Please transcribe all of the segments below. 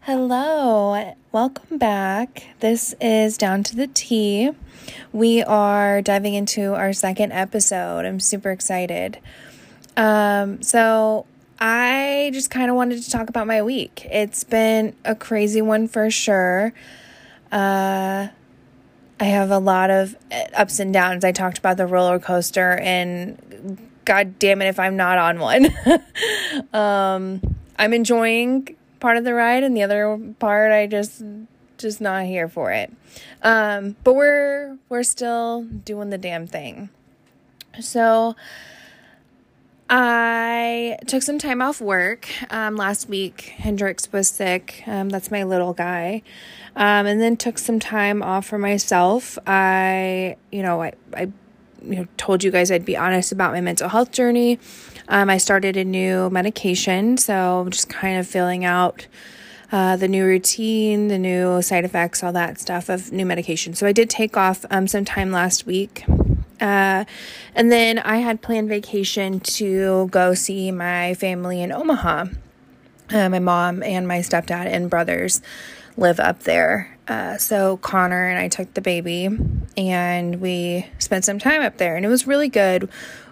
Hello, welcome back. This is Down to the T. We are diving into our second episode. I'm super excited. Um, so, I just kind of wanted to talk about my week. It's been a crazy one for sure. Uh, I have a lot of ups and downs. I talked about the roller coaster, and god damn it if I'm not on one. um, I'm enjoying part of the ride and the other part I just just not here for it. Um, but we're we're still doing the damn thing. So I took some time off work um, last week. Hendrix was sick. Um, that's my little guy. Um, and then took some time off for myself. I, you know, I, I you know, told you guys I'd be honest about my mental health journey. Um, I started a new medication, so I'm just kind of filling out uh, the new routine, the new side effects, all that stuff of new medication. So I did take off um, some time last week. Uh, and then I had planned vacation to go see my family in Omaha. Uh, my mom and my stepdad and brothers live up there. Uh, so Connor and I took the baby and we spent some time up there, and it was really good.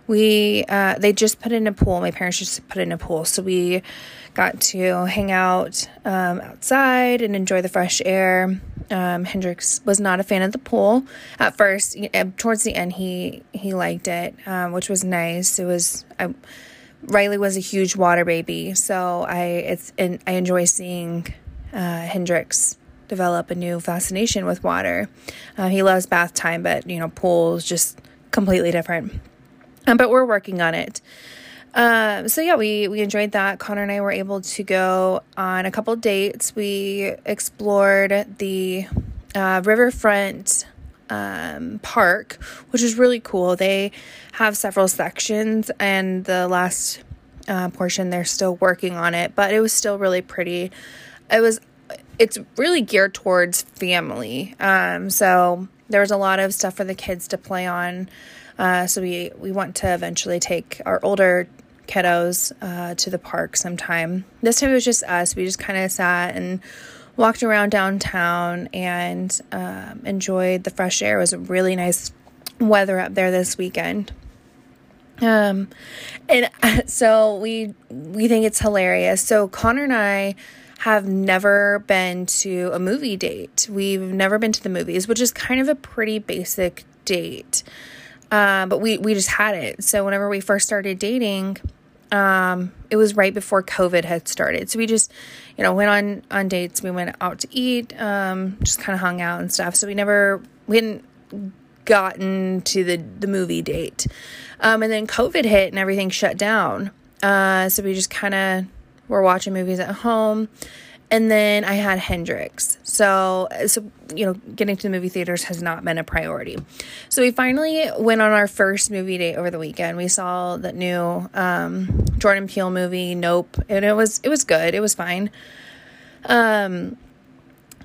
We uh, they just put in a pool. My parents just put in a pool, so we got to hang out um, outside and enjoy the fresh air. Um, Hendrix was not a fan of the pool at first. Towards the end, he he liked it, um, which was nice. It was I, Riley was a huge water baby, so I it's and I enjoy seeing uh, Hendrix develop a new fascination with water. Uh, he loves bath time, but you know, pools just completely different. Um, but we're working on it. Um, so yeah, we we enjoyed that. Connor and I were able to go on a couple dates. We explored the uh, riverfront um, park, which is really cool. They have several sections, and the last uh, portion they're still working on it, but it was still really pretty. It was it's really geared towards family. Um, so there was a lot of stuff for the kids to play on. Uh, so we we want to eventually take our older kiddos uh, to the park sometime. This time it was just us. We just kind of sat and walked around downtown and um, enjoyed the fresh air. It was really nice weather up there this weekend. Um, and so we we think it's hilarious. So Connor and I have never been to a movie date. We've never been to the movies, which is kind of a pretty basic date. Um, but we we just had it. So whenever we first started dating, um, it was right before COVID had started. So we just, you know, went on on dates. We went out to eat, um, just kind of hung out and stuff. So we never we hadn't gotten to the the movie date. Um, and then COVID hit and everything shut down. Uh, so we just kind of we're watching movies at home. And then I had Hendrix. So, so you know, getting to the movie theaters has not been a priority. So we finally went on our first movie date over the weekend. We saw that new um, Jordan Peele movie, Nope, and it was it was good. It was fine. Um,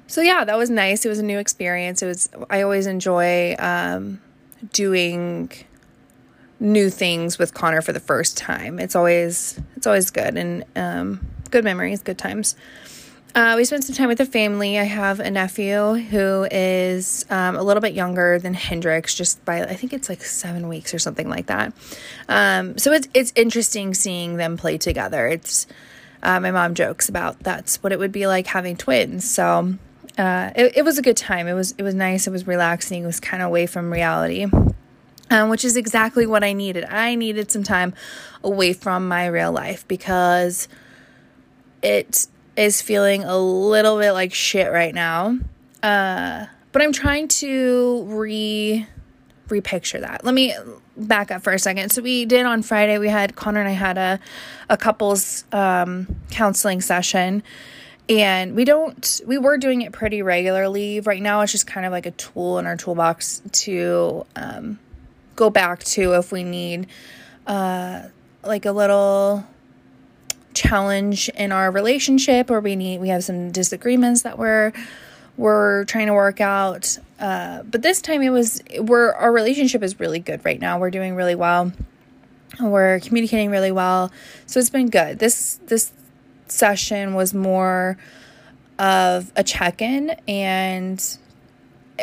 so yeah, that was nice. It was a new experience. It was. I always enjoy um, doing new things with Connor for the first time. It's always it's always good and um, good memories, good times. Uh, we spent some time with the family. I have a nephew who is um, a little bit younger than Hendrix, just by I think it's like seven weeks or something like that. Um, so it's it's interesting seeing them play together. It's uh, my mom jokes about that's what it would be like having twins. So uh, it, it was a good time. It was it was nice. It was relaxing. It was kind of away from reality um, which is exactly what I needed. I needed some time away from my real life because it is feeling a little bit like shit right now. Uh, but I'm trying to re repicture that. Let me back up for a second. So we did on Friday. We had Connor and I had a a couples um, counseling session, and we don't we were doing it pretty regularly. Right now, it's just kind of like a tool in our toolbox to um, go back to if we need uh, like a little challenge in our relationship or we need we have some disagreements that we're we're trying to work out uh, but this time it was we're our relationship is really good right now. We're doing really well. We're communicating really well. So it's been good. This this session was more of a check-in and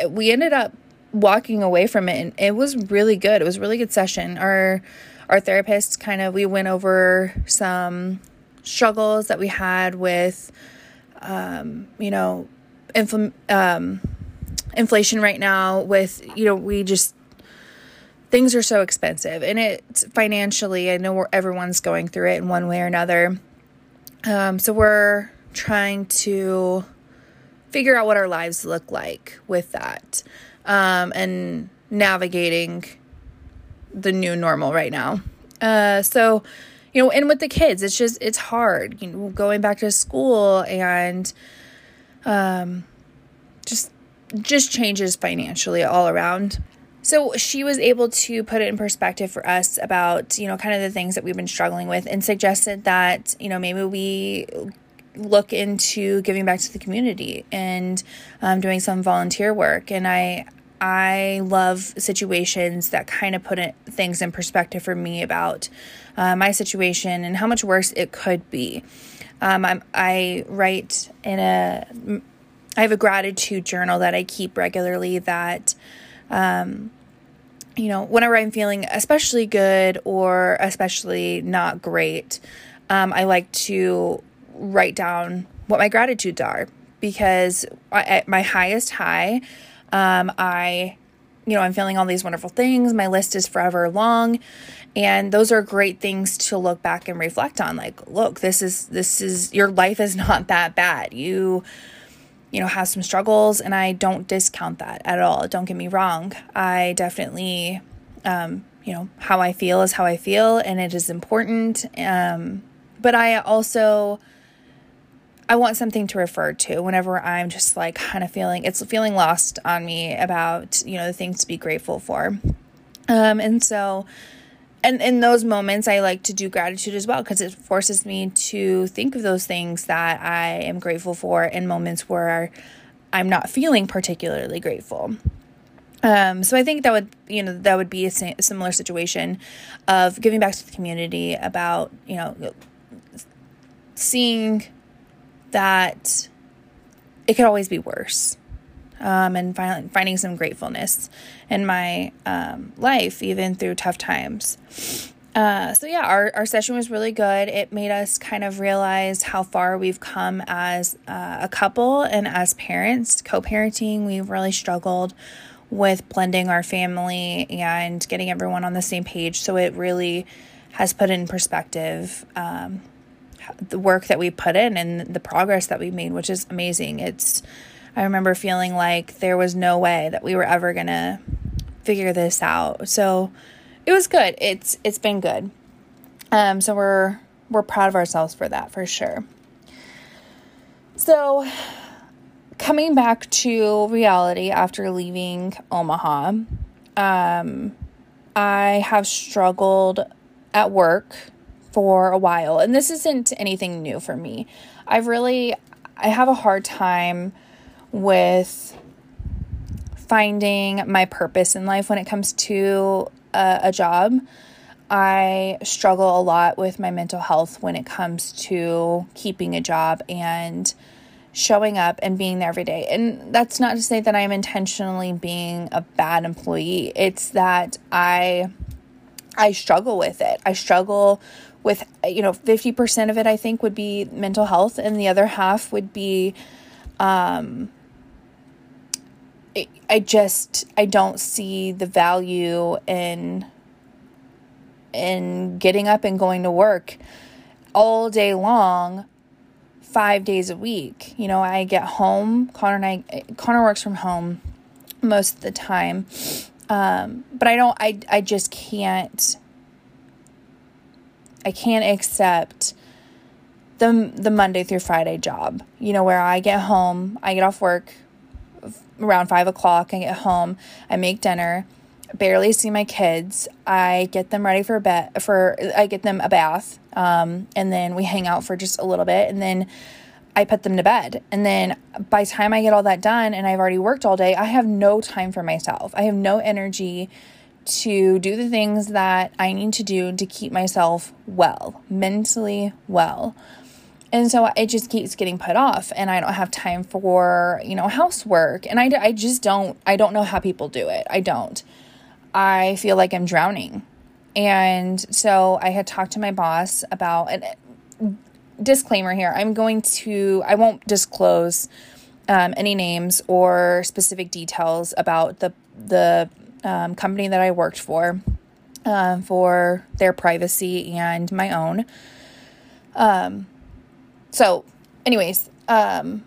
we ended up walking away from it and it was really good. It was a really good session. Our our therapist kind of we went over some struggles that we had with um, you know infl- um, inflation right now with you know we just things are so expensive. And it's financially i know everyone's going through it in one way or another. Um, so we're trying to figure out what our lives look like with that um, and navigating the new normal right now. Uh, so you know and with the kids it's just it's hard you know going back to school and um, just just changes financially all around. So she was able to put it in perspective for us about, you know, kind of the things that we've been struggling with and suggested that, you know, maybe we look into giving back to the community and um, doing some volunteer work. And I, I love situations that kind of put it, things in perspective for me about uh, my situation and how much worse it could be. Um, I'm, I write in a I have a gratitude journal that I keep regularly that, um, you know, whenever I'm feeling especially good or especially not great, um, I like to write down what my gratitudes are because at my highest high, um, I, you know, I'm feeling all these wonderful things. My list is forever long. And those are great things to look back and reflect on. Like, look, this is, this is, your life is not that bad. You, you know, have some struggles, and I don't discount that at all. Don't get me wrong. I definitely, um, you know, how I feel is how I feel, and it is important. Um, but I also, I want something to refer to whenever I'm just like kind of feeling it's feeling lost on me about you know the things to be grateful for. Um, and so and in those moments i like to do gratitude as well because it forces me to think of those things that i am grateful for in moments where i'm not feeling particularly grateful um, so I think that would, you know, that would be a, similar situation of giving back to the community about, you know, seeing that it could always be worse um, and find, finding some gratefulness in my um, life, even through tough times. Uh, so yeah, our, our session was really good. It made us kind of realize how far we've come as uh, a couple and as parents. Co-parenting, we've really struggled with blending our family and getting everyone on the same page. So it really has put in perspective um, the work that we put in and the progress that we made, which is amazing. It's I remember feeling like there was no way that we were ever going to figure this out. So it was good. It's it's been good. Um so we're we're proud of ourselves for that for sure. So coming back to reality after leaving Omaha, um I have struggled at work for a while and this isn't anything new for me. I've really I have a hard time with finding my purpose in life when it comes to a, a job. I struggle a lot with my mental health when it comes to keeping a job and showing up and being there every day. And that's not to say that I'm intentionally being a bad employee. It's that I I struggle with it. I struggle with you know 50% of it I think would be mental health and the other half would be um I just I don't see the value in in getting up and going to work all day long 5 days a week. You know, I get home, Connor and I Connor works from home most of the time. Um, but I don't I I just can't I can't accept the the Monday through Friday job. You know, where I get home, I get off work, around five o'clock. I get home, I make dinner, barely see my kids. I get them ready for bed for I get them a bath, um, and then we hang out for just a little bit, and then I put them to bed. And then by the time I get all that done and I've already worked all day, I have no time for myself. I have no energy to do the things that I need to do to keep myself well, mentally well. And so it just keeps getting put off and I don't have time for, you know, housework. And I, I just don't, I don't know how people do it. I don't. I feel like I'm drowning. And so I had talked to my boss about, and disclaimer here, I'm going to, I won't disclose um, any names or specific details about the, the um, company that I worked for, um, for their privacy and my own. Um, so, anyways, um,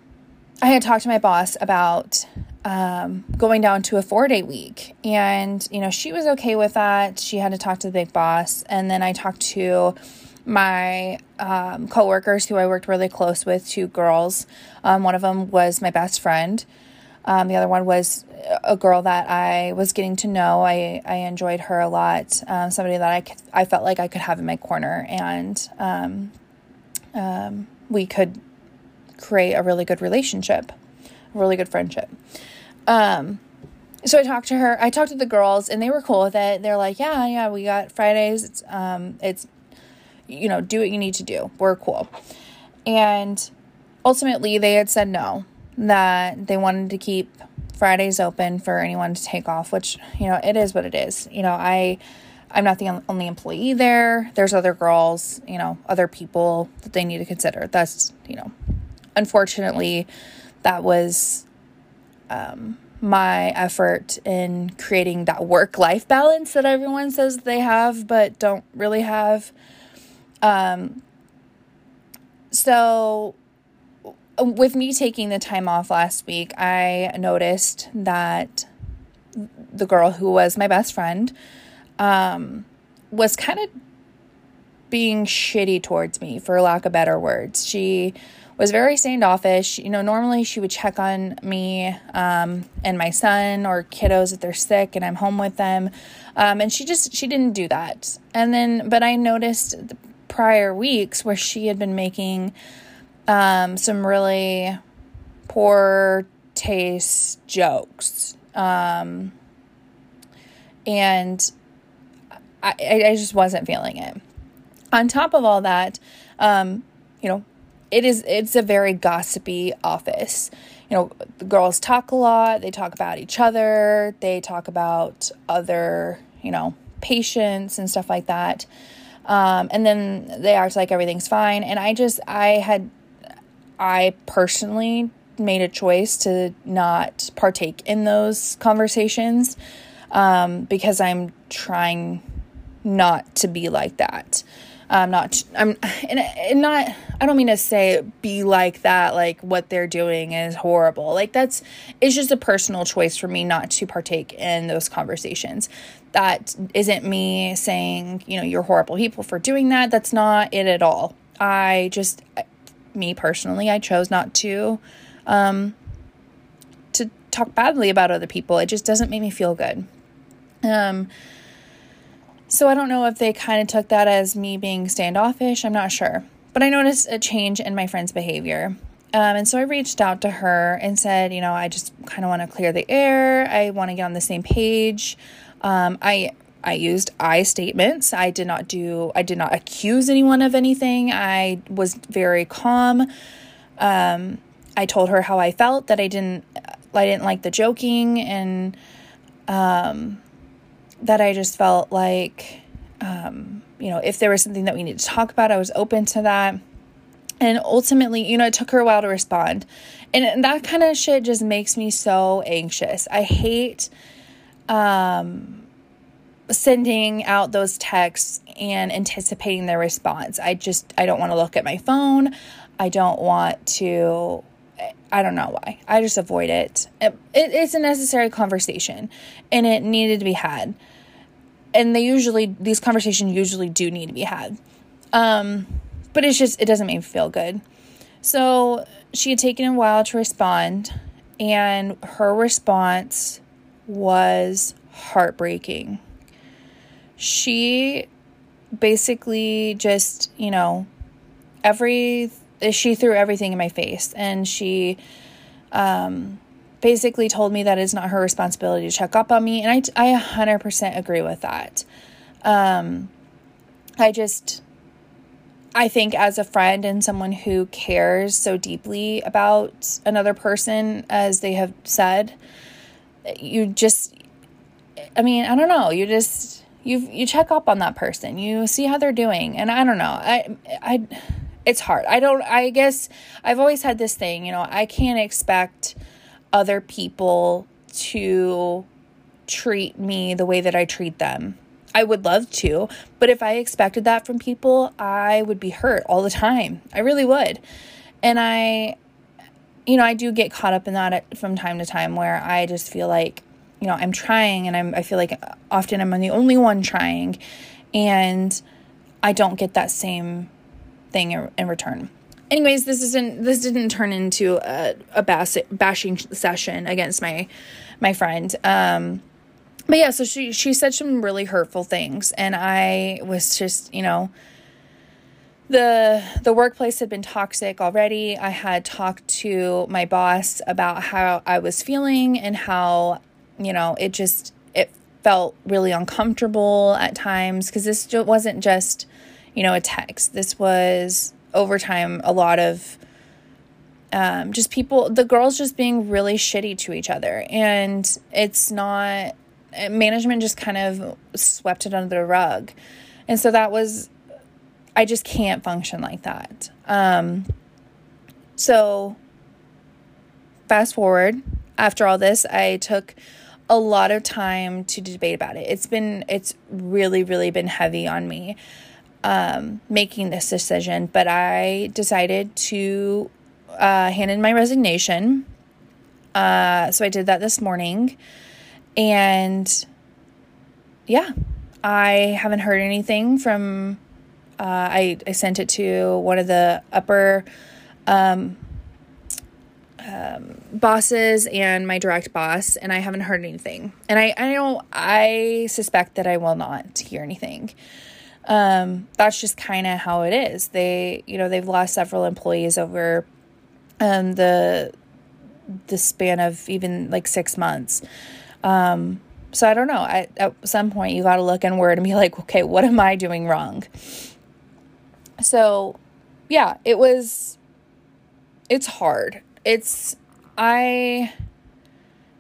I had talked to my boss about um, going down to a four day week. And, you know, she was okay with that. She had to talk to the big boss. And then I talked to my um, coworkers who I worked really close with, two girls. Um, one of them was my best friend. Um, the other one was a girl that I was getting to know. I, I enjoyed her a lot. Um, somebody that I, could, I felt like I could have in my corner, and um, um, we could create a really good relationship, a really good friendship. Um, so I talked to her. I talked to the girls, and they were cool with it. They're like, "Yeah, yeah, we got Fridays. It's um, it's you know, do what you need to do. We're cool." And ultimately, they had said no that they wanted to keep Fridays open for anyone to take off, which, you know, it is what it is. You know, I I'm not the only employee there. There's other girls, you know, other people that they need to consider. That's, you know, unfortunately that was um my effort in creating that work life balance that everyone says they have but don't really have. Um, so with me taking the time off last week, I noticed that the girl who was my best friend um, was kind of being shitty towards me, for lack of better words. She was very standoffish. You know, normally she would check on me um, and my son or kiddos if they're sick and I'm home with them. Um, and she just, she didn't do that. And then, but I noticed the prior weeks where she had been making um, some really poor taste jokes. Um, and I, I just wasn't feeling it. On top of all that, um, you know, it is it's a very gossipy office. You know, the girls talk a lot, they talk about each other, they talk about other, you know, patients and stuff like that. Um, and then they act like everything's fine. And I just, I had I personally made a choice to not partake in those conversations um, because I'm trying not to be like that. I'm not, I'm, and, and not, I don't mean to say be like that, like what they're doing is horrible. Like that's, it's just a personal choice for me not to partake in those conversations. That isn't me saying, you know, you're horrible people for doing that. That's not it at all. I just, me personally, I chose not to um, to talk badly about other people. It just doesn't make me feel good. Um, so I don't know if they kind of took that as me being standoffish. I'm not sure, but I noticed a change in my friend's behavior. Um, and so I reached out to her and said, you know, I just kind of want to clear the air. I want to get on the same page. Um, I I used I statements. I did not do, I did not accuse anyone of anything. I was very calm. Um, I told her how I felt that I didn't, I didn't like the joking and, um, that I just felt like, um, you know, if there was something that we needed to talk about, I was open to that. And ultimately, you know, it took her a while to respond. And that kind of shit just makes me so anxious. I hate, um, sending out those texts and anticipating their response. I just I don't want to look at my phone. I don't want to I don't know why. I just avoid it. it. It's a necessary conversation and it needed to be had. And they usually these conversations usually do need to be had. Um but it's just it doesn't make me feel good. So she had taken a while to respond and her response was heartbreaking she basically just, you know, every she threw everything in my face and she um, basically told me that it's not her responsibility to check up on me. And I, I 100% agree with that. Um, I just, I think as a friend and someone who cares so deeply about another person, as they have said, you just, I mean, I don't know, you just, you you check up on that person you see how they're doing and i don't know i i it's hard i don't i guess i've always had this thing you know i can't expect other people to treat me the way that I treat them. I would love to, but if I expected that from people, I would be hurt all the time. I really would. And I, you know, I do get caught up in that from time to time where I just feel like, you know, I'm trying and I'm, I feel like often I'm the only one trying and I don't get that same thing in, return anyways, this isn't this didn't turn into a, a bashing session against my my friend. Um, but yeah, so she she said some really hurtful things, and I was just you know the the workplace had been toxic already. I had talked to my boss about how I was feeling and how you know it just it felt really uncomfortable at times because this wasn't just you know a text. This was over time a lot of um, just people, the girls just being really shitty to each other. And it's not, management just kind of swept it under the rug. And so that was, I just can't function like that. Um, so fast forward, after all this, I took a lot of time to debate about it. It's been, it's really, really been heavy on me um, making this decision, but I decided to uh, hand in my resignation. Uh, so I did that this morning. And yeah, I haven't heard anything from. Uh, I, I sent it to one of the upper um, um, bosses and my direct boss, and I haven't heard anything. And I, I know I suspect that I will not hear anything um, that's just kind of how it is. They, you know, they've lost several employees over um, the the span of even like six months. Um, so I don't know. I, at some point, you got to look inward and be like, okay, what am I doing wrong? So, yeah, it was. It's hard. It's I.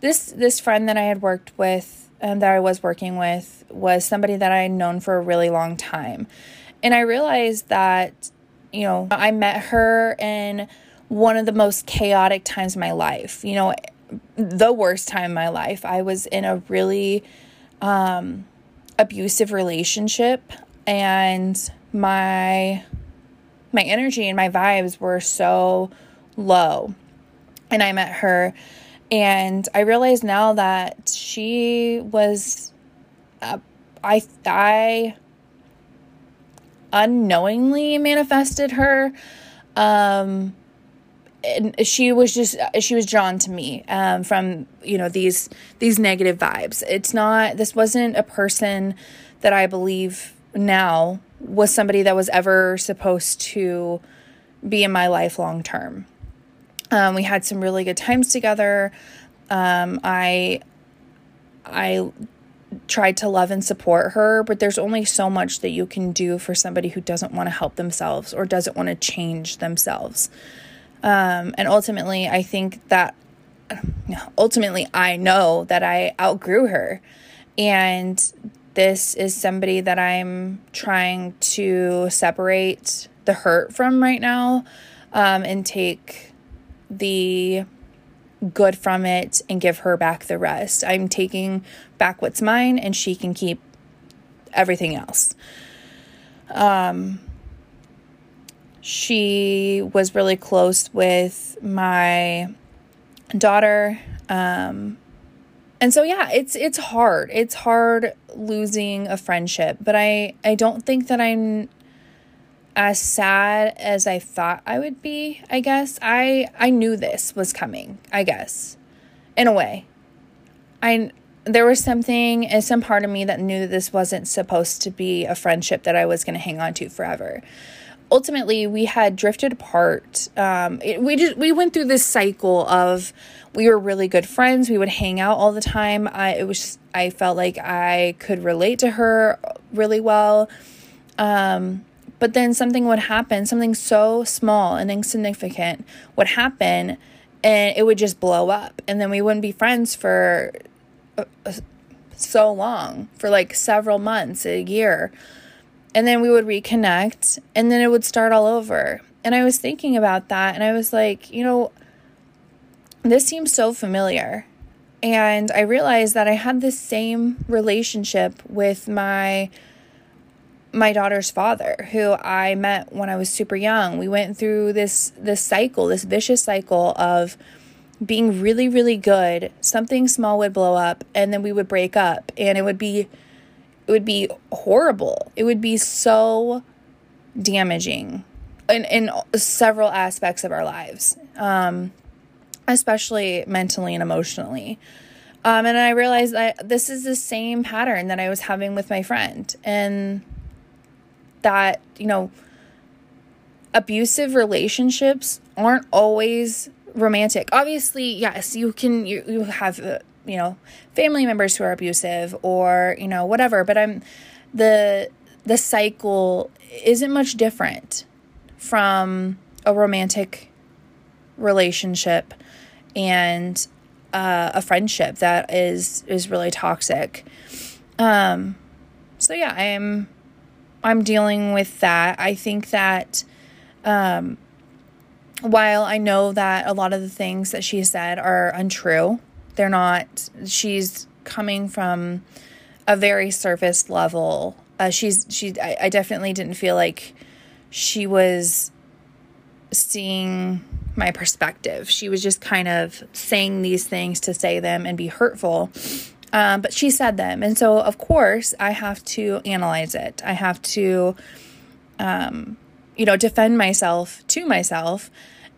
This this friend that I had worked with and that I was working with was somebody that I had known for a really long time. And I realized that, you know, I met her in one of the most chaotic times of my life. You know, the worst time in my life. I was in a really um, abusive relationship, and my my energy and my vibes were so low. And I met her and I realize now that she was, uh, I, I unknowingly manifested her. Um, and she was just she was drawn to me um, from you know these these negative vibes it's not this wasn't a person that i believe now was somebody that was ever supposed to be in my life long term um, we had some really good times together. Um, I I tried to love and support her, but there's only so much that you can do for somebody who doesn't want to help themselves or doesn't want to change themselves. Um, and ultimately, I think that ultimately I know that I outgrew her. And this is somebody that I'm trying to separate the hurt from right now um, and take the good from it and give her back the rest. I'm taking back what's mine and she can keep everything else. Um she was really close with my daughter um and so yeah it's it's hard it's hard losing a friendship but i i don't think that i'm as sad as I thought I would be, I guess. I I knew this was coming, I guess. In a way. I there was something and some part of me that knew that this wasn't supposed to be a friendship that I was going to hang on to forever. ultimately we had drifted apart. Um, it, we just we went through this cycle of we were really good friends. We would hang out all the time. I it was I felt like I could relate to her really well. Um, but then something would happen, something so small and insignificant would happen and it would just blow up and then we wouldn't be friends for uh, uh, so long, for like several months, a year. And then we would reconnect and then it would start all over. And I was thinking about that and I was like, you know, this seems so familiar. And I realized that I had the same relationship with my my daughter's father, who I met when I was super young. We went through this this cycle, this vicious cycle of being really really good. Something small would blow up and then we would break up and it would be it would be horrible. It would be so damaging in in several aspects of our lives. Um especially mentally and emotionally. Um, and I realized that this is the same pattern that I was having with my friend. And that, you know, abusive relationships aren't always romantic. Obviously, yes, you can, you, you have, uh, you know, family members who are abusive or, you know, whatever, but I'm, the, the cycle isn't much different from a romantic relationship and uh, a friendship that is is really toxic. Um, so yeah, I'm I'm dealing with that. I think that um, while I know that a lot of the things that she said are untrue, they're not. She's coming from a very surface level. Uh, she's she. I, I definitely didn't feel like she was seeing my perspective. She was just kind of saying these things to say them and be hurtful. Um, but she said them. And so, of course, I have to analyze it. I have to, um, you know, defend myself to myself.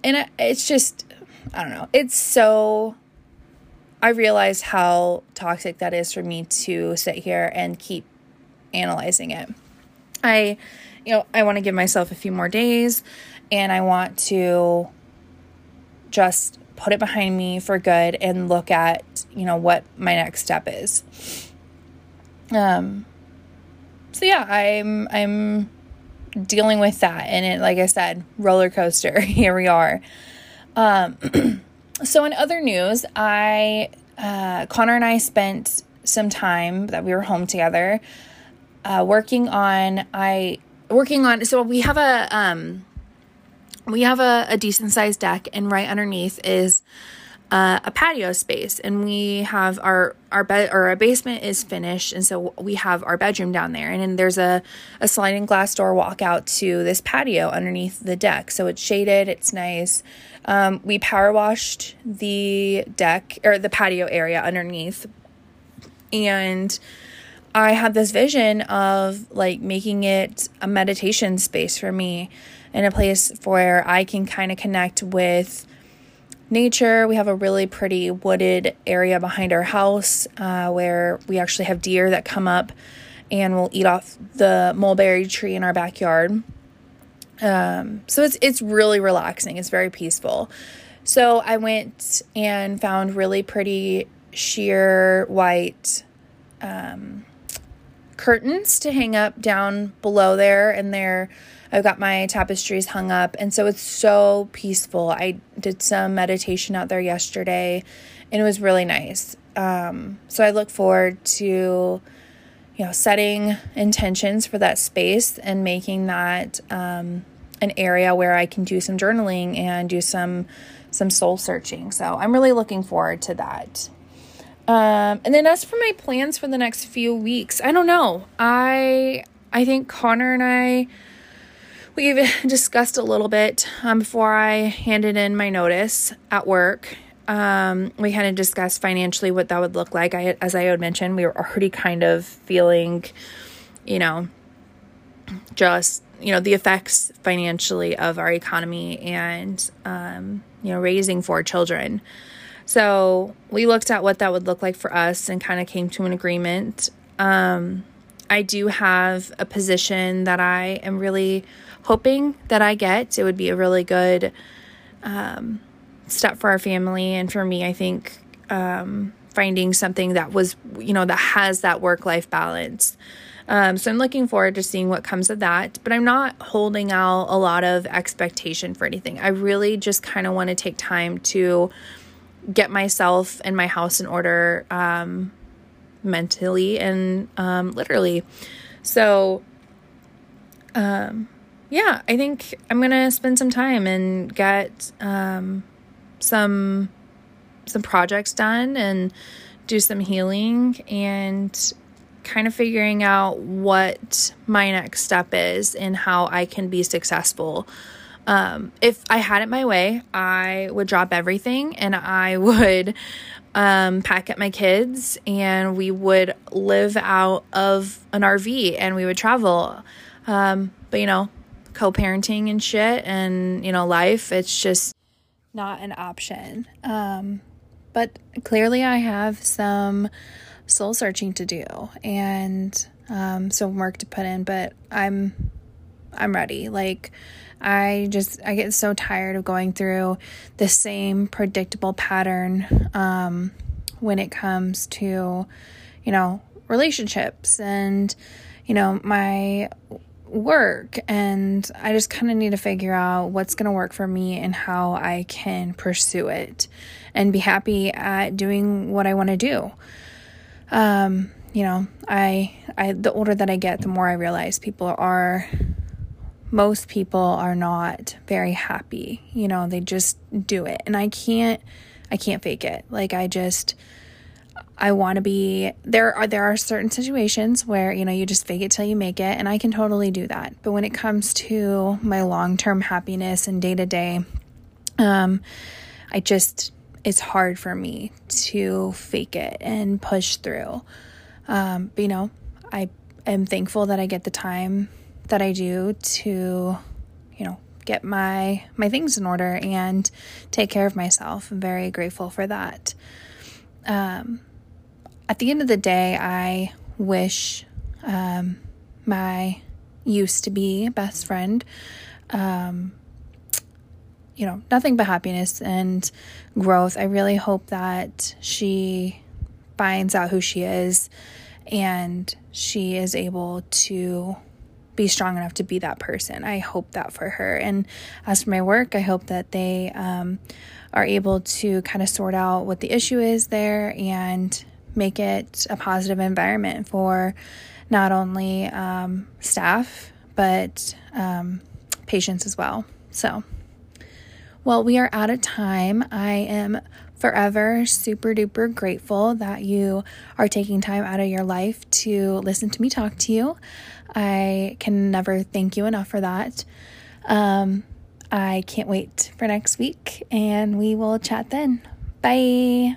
And it's just, I don't know. It's so, I realize how toxic that is for me to sit here and keep analyzing it. I, you know, I want to give myself a few more days and I want to just put it behind me for good and look at, you know, what my next step is. Um so yeah, I'm I'm dealing with that and it like I said, roller coaster. Here we are. Um so in other news, I uh Connor and I spent some time that we were home together uh working on I working on so we have a um we have a, a decent sized deck, and right underneath is uh, a patio space, and we have our our bed or our basement is finished, and so we have our bedroom down there, and then there's a a sliding glass door walk out to this patio underneath the deck, so it's shaded, it's nice. Um, we power washed the deck or the patio area underneath, and I had this vision of like making it a meditation space for me in a place where I can kind of connect with nature. We have a really pretty wooded area behind our house uh, where we actually have deer that come up and will eat off the mulberry tree in our backyard. Um, so it's it's really relaxing. It's very peaceful. So I went and found really pretty sheer white um, curtains to hang up down below there, and they're I've got my tapestries hung up, and so it's so peaceful. I did some meditation out there yesterday, and it was really nice. Um, so I look forward to, you know, setting intentions for that space and making that um, an area where I can do some journaling and do some some soul searching. So I'm really looking forward to that. Um, and then as for my plans for the next few weeks, I don't know. I I think Connor and I we've discussed a little bit um, before I handed in my notice at work. Um, we kind of discussed financially what that would look like. I, as I had mentioned, we were already kind of feeling, you know, just you know the effects financially of our economy and um, you know raising four children. So we looked at what that would look like for us and kind of came to an agreement. Um, I do have a position that I am really hoping that I get. It would be a really good um, step for our family and for me. I think um, finding something that was, you know, that has that work life balance. Um, so I'm looking forward to seeing what comes of that, but I'm not holding out a lot of expectation for anything. I really just kind of want to take time to get myself and my house in order um, mentally and um, literally. So, um, yeah, I think I'm gonna spend some time and get um, some some projects done and do some healing and kind of figuring out what my next step is and how I can be successful. Um, if I had it my way, I would drop everything and I would um, pack up my kids and we would live out of an RV and we would travel. Um, but you know, co parenting and shit and you know, life, it's just not an option. Um, but clearly, I have some soul searching to do and um, some work to put in, but I'm I'm ready. Like I just I get so tired of going through the same predictable pattern um, when it comes to you know relationships and you know my work and I just kind of need to figure out what's going to work for me and how I can pursue it and be happy at doing what I want to do. Um, you know, I I the older that I get, the more I realize people are most people are not very happy. You know, they just do it. And I can't I can't fake it. Like I just I want to be there are there are certain situations where, you know, you just fake it till you make it and I can totally do that. But when it comes to my long-term happiness and day-to-day um I just it's hard for me to fake it and push through. Um but you know, I am thankful that I get the time that I do to, you know, get my my things in order and take care of myself. I'm very grateful for that. Um, at the end of the day, I wish um, my used to be best friend, um, you know, nothing but happiness and growth. I really hope that she finds out who she is and she is able to be strong enough to be that person. I hope that for her. And as for my work, I hope that they um, are able to kind of sort out what the issue is there and make it a positive environment for not only um, staff, but um, patients as well. So, well, we are out of time. I am forever super duper grateful that you are taking time out of your life to listen to me talk to you. I can never thank you enough for that. Um, I can't wait for next week, and we will chat then. Bye.